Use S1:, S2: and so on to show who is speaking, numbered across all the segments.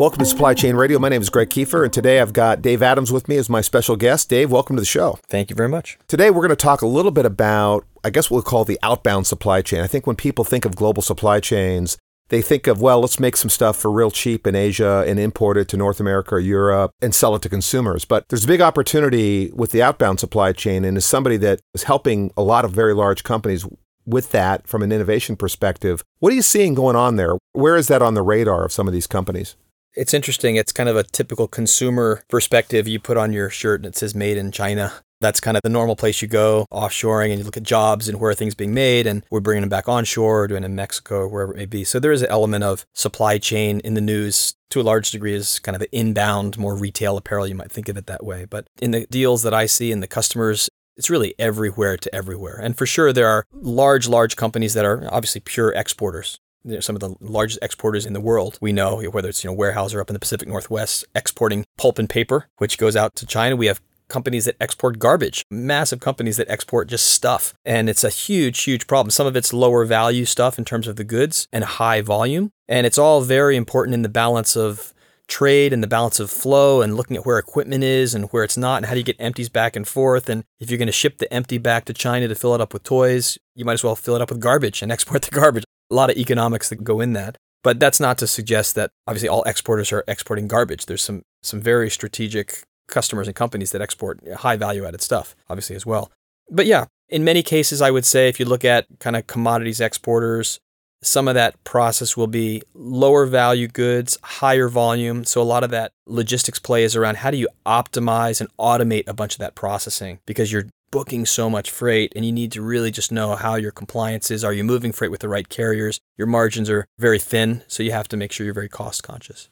S1: Welcome to Supply Chain Radio. My name is Greg Kefer, and today I've got Dave Adams with me as my special guest. Dave, welcome to the show.
S2: Thank you very much.
S1: Today we're going to talk a little bit about, I guess we'll call the outbound supply chain. I think when people think of global supply chains, they think of, well, let's make some stuff for real cheap in Asia and import it to North America or Europe and sell it to consumers. But there's a big opportunity with the outbound supply chain, and as somebody that is helping a lot of very large companies with that from an innovation perspective, what are you seeing going on there? Where is that on the radar of some of these companies?
S2: It's interesting. It's kind of a typical consumer perspective. You put on your shirt and it says made in China. That's kind of the normal place you go offshoring and you look at jobs and where are things being made and we're bringing them back onshore, doing it in Mexico or wherever it may be. So there is an element of supply chain in the news to a large degree is kind of an inbound, more retail apparel. You might think of it that way. But in the deals that I see and the customers, it's really everywhere to everywhere. And for sure, there are large, large companies that are obviously pure exporters you know, some of the largest exporters in the world. We know whether it's you know Weyerhaeuser up in the Pacific Northwest exporting pulp and paper, which goes out to China. We have companies that export garbage, massive companies that export just stuff. And it's a huge, huge problem. Some of it's lower value stuff in terms of the goods and high volume. And it's all very important in the balance of trade and the balance of flow and looking at where equipment is and where it's not and how do you get empties back and forth. And if you're going to ship the empty back to China to fill it up with toys, you might as well fill it up with garbage and export the garbage a lot of economics that go in that. But that's not to suggest that obviously all exporters are exporting garbage. There's some some very strategic customers and companies that export high value added stuff, obviously as well. But yeah, in many cases, I would say if you look at kind of commodities exporters, some of that process will be lower value goods, higher volume. So a lot of that logistics play is around how do you optimize and automate a bunch of that processing because you're booking so much freight and you need to really just know how your compliance is. Are you moving freight with the right carriers? Your margins are very thin, so you have to make sure you're very cost conscious.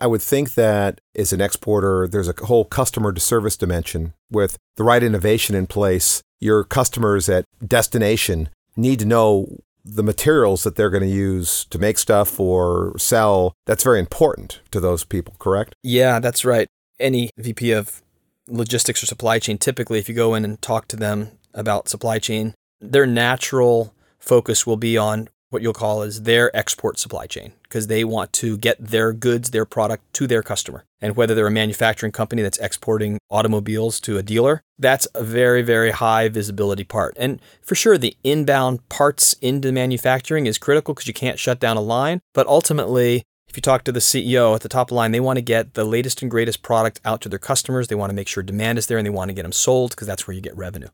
S1: I would think that as an exporter, there's a whole customer to service dimension with the right innovation in place. Your customers at destination need to know the materials that they're going to use to make stuff or sell. That's very important to those people, correct?
S2: Yeah, that's right. Any VP of logistics or supply chain, typically, if you go in and talk to them about supply chain, their natural focus will be on what you'll call is their export supply chain because they want to get their goods, their product to their customer. And whether they're a manufacturing company that's exporting automobiles to a dealer, that's a very, very high visibility part. And for sure, the inbound parts into manufacturing is critical because you can't shut down a line. But ultimately, if you talk to the CEO at the top line, they want to get the latest and greatest product out to their customers. They want to make sure demand is there and they want to get them sold because that's where you get revenue.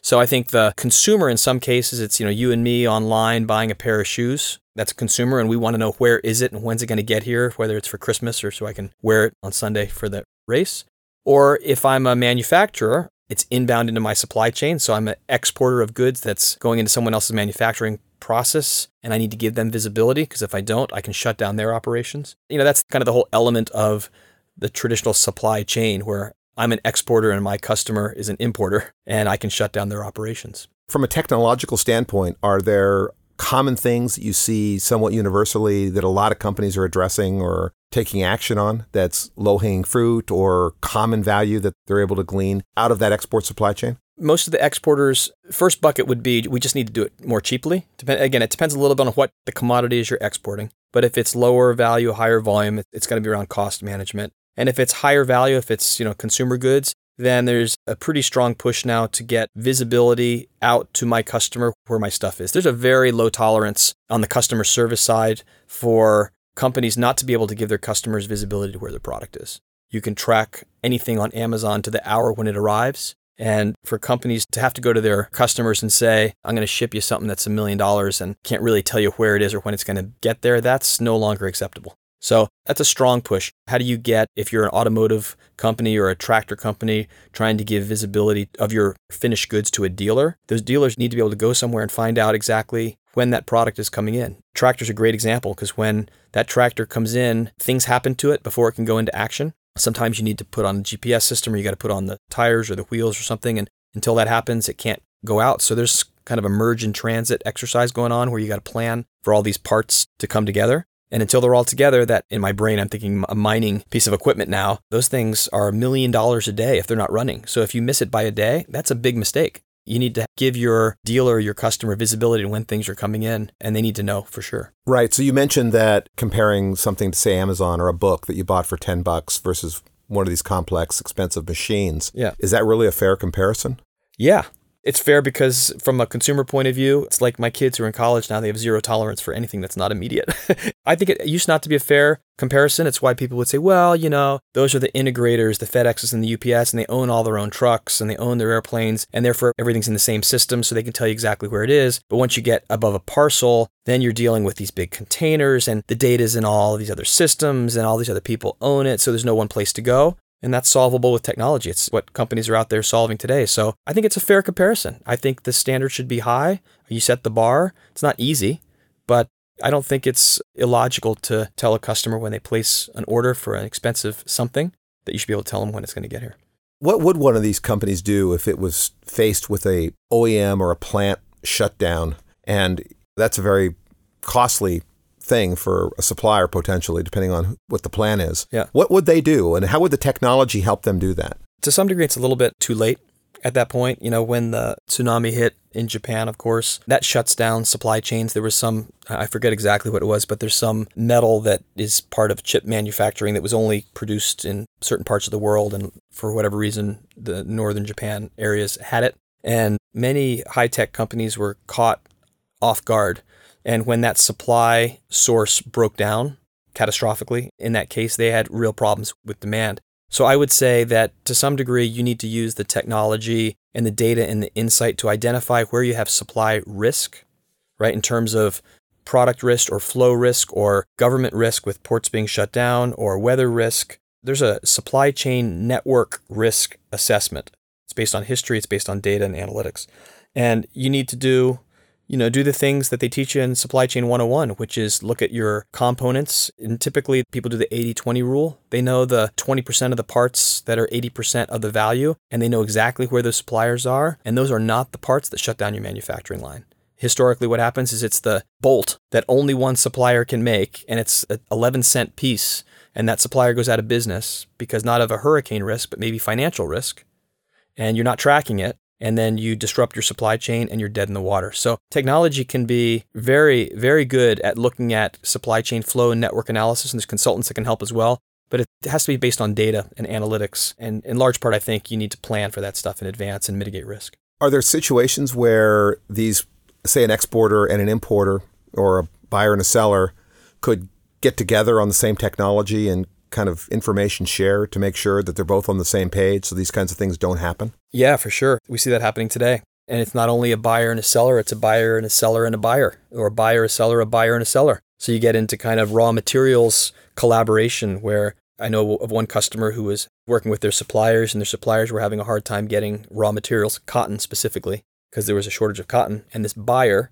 S2: So I think the consumer in some cases it's you know you and me online buying a pair of shoes. That's a consumer and we want to know where is it and when's it going to get here, whether it's for Christmas or so I can wear it on Sunday for the race. Or if I'm a manufacturer, it's inbound into my supply chain. So I'm an exporter of goods that's going into someone else's manufacturing process and I need to give them visibility because if I don't, I can shut down their operations. You know, that's kind of the whole element of the traditional supply chain where I'm an exporter and my customer is an importer and I can shut down their operations.
S1: From a technological standpoint, are there common things that you see somewhat universally that a lot of companies are addressing or taking action on that's low hanging fruit or common value that they're able to glean out of that export supply chain?
S2: Most of the exporters first bucket would be we just need to do it more cheaply. Dep- again it depends a little bit on what the commodity is you're exporting but if it's lower value higher volume it's going to be around cost management. And if it's higher value if it's you know consumer goods then there's a pretty strong push now to get visibility out to my customer where my stuff is. There's a very low tolerance on the customer service side for companies not to be able to give their customers visibility to where their product is. You can track anything on Amazon to the hour when it arrives and for companies to have to go to their customers and say, I'm going to ship you something that's a million dollars and can't really tell you where it is or when it's going to get there, that's no longer acceptable. So that's a strong push. How do you get, if you're an automotive company or a tractor company trying to give visibility of your finished goods to a dealer? Those dealers need to be able to go somewhere and find out exactly when that product is coming in. Tractor's a great example because when that tractor comes in, things happen to it before it can go into action. Sometimes you need to put on a GPS system or you got to put on the tires or the wheels or something. And until that happens, it can't go out. So there's kind of a merge in transit exercise going on where you got to plan for all these parts to come together. And until they're all together, that in my brain, I'm thinking a mining piece of equipment now, those things are a million dollars a day if they're not running. So if you miss it by a day, that's a big mistake. You need to give your dealer, your customer visibility to when things are coming in, and they need to know for sure.
S1: Right. So you mentioned that comparing something to say Amazon or a book that you bought for 10 bucks versus one of these complex, expensive machines.
S2: Yeah.
S1: Is that really a fair comparison?
S2: Yeah. It's fair because from a consumer point of view, it's like my kids who are in college now, they have zero tolerance for anything that's not immediate. I think it used not to be a fair comparison. It's why people would say, well, you know, those are the integrators, the FedExes and the UPS, and they own all their own trucks and they own their airplanes, and therefore everything's in the same system, so they can tell you exactly where it is. But once you get above a parcel, then you're dealing with these big containers, and the data's in all these other systems, and all these other people own it, so there's no one place to go. And that's solvable with technology. It's what companies are out there solving today. So I think it's a fair comparison. I think the standard should be high. You set the bar. It's not easy, but I don't think it's illogical to tell a customer when they place an order for an expensive something that you should be able to tell them when it's going to get here.
S1: What would one of these companies do if it was faced with a OEM or a plant shutdown? And that's a very costly thing for a supplier potentially, depending on what the plan is.
S2: Yeah.
S1: What would they do, and how would the technology help them do that?
S2: To some degree, it's a little bit too late at that point. You know, when the tsunami hit in Japan, of course, that shuts down supply chains. There was some, I forget exactly what it was, but there's some metal that is part of chip manufacturing that was only produced in certain parts of the world. And for whatever reason, the northern Japan areas had it. And many high tech companies were caught off guard and when that supply source broke down catastrophically, in that case, they had real problems with demand. So I would say that to some degree, you need to use the technology and the data and the insight to identify where you have supply risk, right? In terms of product risk or flow risk or government risk with ports being shut down or weather risk. There's a supply chain network risk assessment. It's based on history, it's based on data and analytics. And you need to do you know, do the things that they teach you in Supply Chain 101, which is look at your components. And typically, people do the 80 20 rule. They know the 20% of the parts that are 80% of the value, and they know exactly where those suppliers are. And those are not the parts that shut down your manufacturing line. Historically, what happens is it's the bolt that only one supplier can make, and it's an 11 cent piece. And that supplier goes out of business because not of a hurricane risk, but maybe financial risk. And you're not tracking it and then you disrupt your supply chain and you're dead in the water. So technology can be very, very good at looking at supply chain flow and network analysis, and there's consultants that can help as well. But it has to be based on data and analytics. And in large part, I think you need to plan for that stuff in advance and mitigate risk.
S1: Are there situations where these, say, an exporter and an importer or a buyer and a seller could get together on the same technology and kind of information share to make sure that they're both on the same page so these kinds of things don't happen?
S2: Yeah, for sure. We see that happening today. And it's not only a buyer and a seller, it's a buyer and a seller and a buyer, or a buyer, a seller, a buyer, and a seller. So you get into kind of raw materials collaboration where I know of one customer who was working with their suppliers, and their suppliers were having a hard time getting raw materials, cotton specifically, because there was a shortage of cotton. And this buyer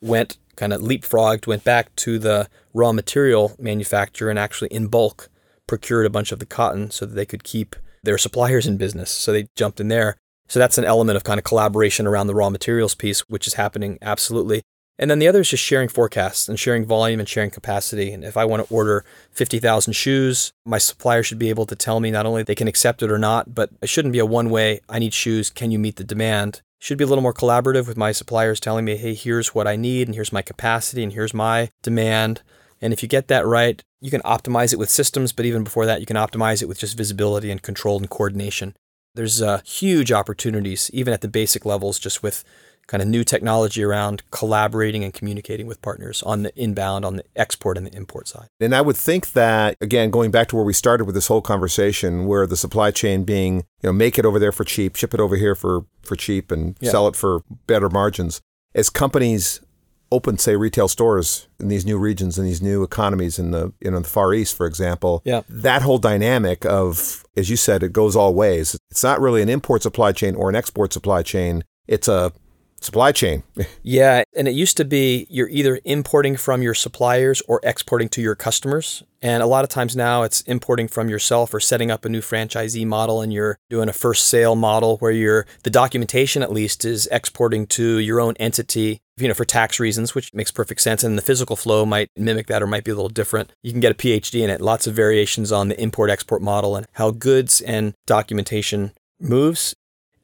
S2: went kind of leapfrogged, went back to the raw material manufacturer and actually in bulk procured a bunch of the cotton so that they could keep their suppliers in business. So they jumped in there. So that's an element of kind of collaboration around the raw materials piece, which is happening absolutely. And then the other is just sharing forecasts and sharing volume and sharing capacity. And if I want to order 50,000 shoes, my supplier should be able to tell me not only they can accept it or not, but it shouldn't be a one way, I need shoes, can you meet the demand? Should be a little more collaborative with my suppliers telling me, hey, here's what I need, and here's my capacity, and here's my demand. And if you get that right, you can optimize it with systems, but even before that, you can optimize it with just visibility and control and coordination. There's uh, huge opportunities, even at the basic levels, just with kind of new technology around collaborating and communicating with partners on the inbound, on the export and the import side.
S1: And I would think that, again, going back to where we started with this whole conversation, where the supply chain being, you know, make it over there for cheap, ship it over here for, for cheap, and yeah. sell it for better margins. As companies open, say, retail stores in these new regions and these new economies in the you know the Far East, for example.
S2: Yeah.
S1: That whole dynamic of, as you said, it goes all ways. It's not really an import supply chain or an export supply chain. It's a supply chain.
S2: yeah, and it used to be you're either importing from your suppliers or exporting to your customers. And a lot of times now it's importing from yourself or setting up a new franchisee model and you're doing a first sale model where you're the documentation at least is exporting to your own entity you know, for tax reasons, which makes perfect sense. And the physical flow might mimic that or might be a little different. You can get a PhD in it. Lots of variations on the import export model and how goods and documentation moves.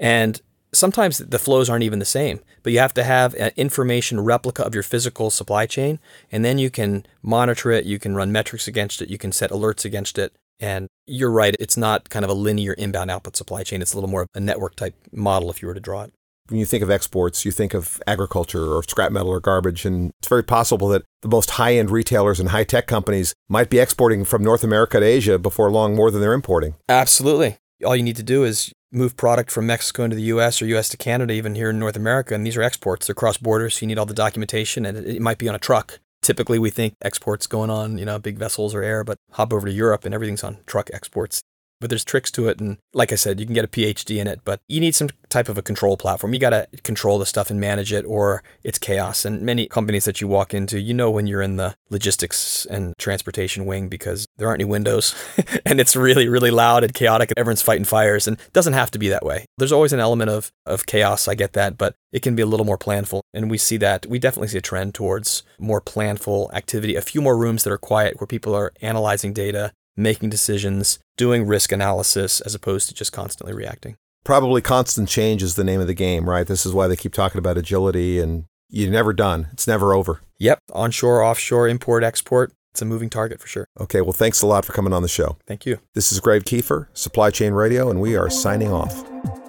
S2: And sometimes the flows aren't even the same, but you have to have an information replica of your physical supply chain, and then you can monitor it, you can run metrics against it, you can set alerts against it. And you're right, it's not kind of a linear inbound output supply chain. It's a little more of a network type model if you were to draw it.
S1: When you think of exports, you think of agriculture or scrap metal or garbage, and it's very possible that the most high end retailers and high tech companies might be exporting from North America to Asia before long more than they're importing.
S2: Absolutely. All you need to do is move product from Mexico into the US or US to Canada, even here in North America. And these are exports. They're cross borders. So you need all the documentation and it might be on a truck. Typically, we think exports going on, you know, big vessels or air, but hop over to Europe and everything's on truck exports but there's tricks to it. And like I said, you can get a PhD in it, but you need some type of a control platform. You got to control the stuff and manage it, or it's chaos. And many companies that you walk into, you know, when you're in the logistics and transportation wing because there aren't any windows and it's really, really loud and chaotic. And everyone's fighting fires and it doesn't have to be that way. There's always an element of, of chaos. I get that, but it can be a little more planful. And we see that. We definitely see a trend towards more planful activity, a few more rooms that are quiet where people are analyzing data making decisions, doing risk analysis as opposed to just constantly reacting.
S1: Probably constant change is the name of the game, right? This is why they keep talking about agility and you're never done. It's never over.
S2: Yep. Onshore, offshore, import, export. It's a moving target for sure.
S1: Okay. Well, thanks a lot for coming on the show.
S2: Thank you.
S1: This is Greg Kefer, Supply Chain Radio, and we are signing off.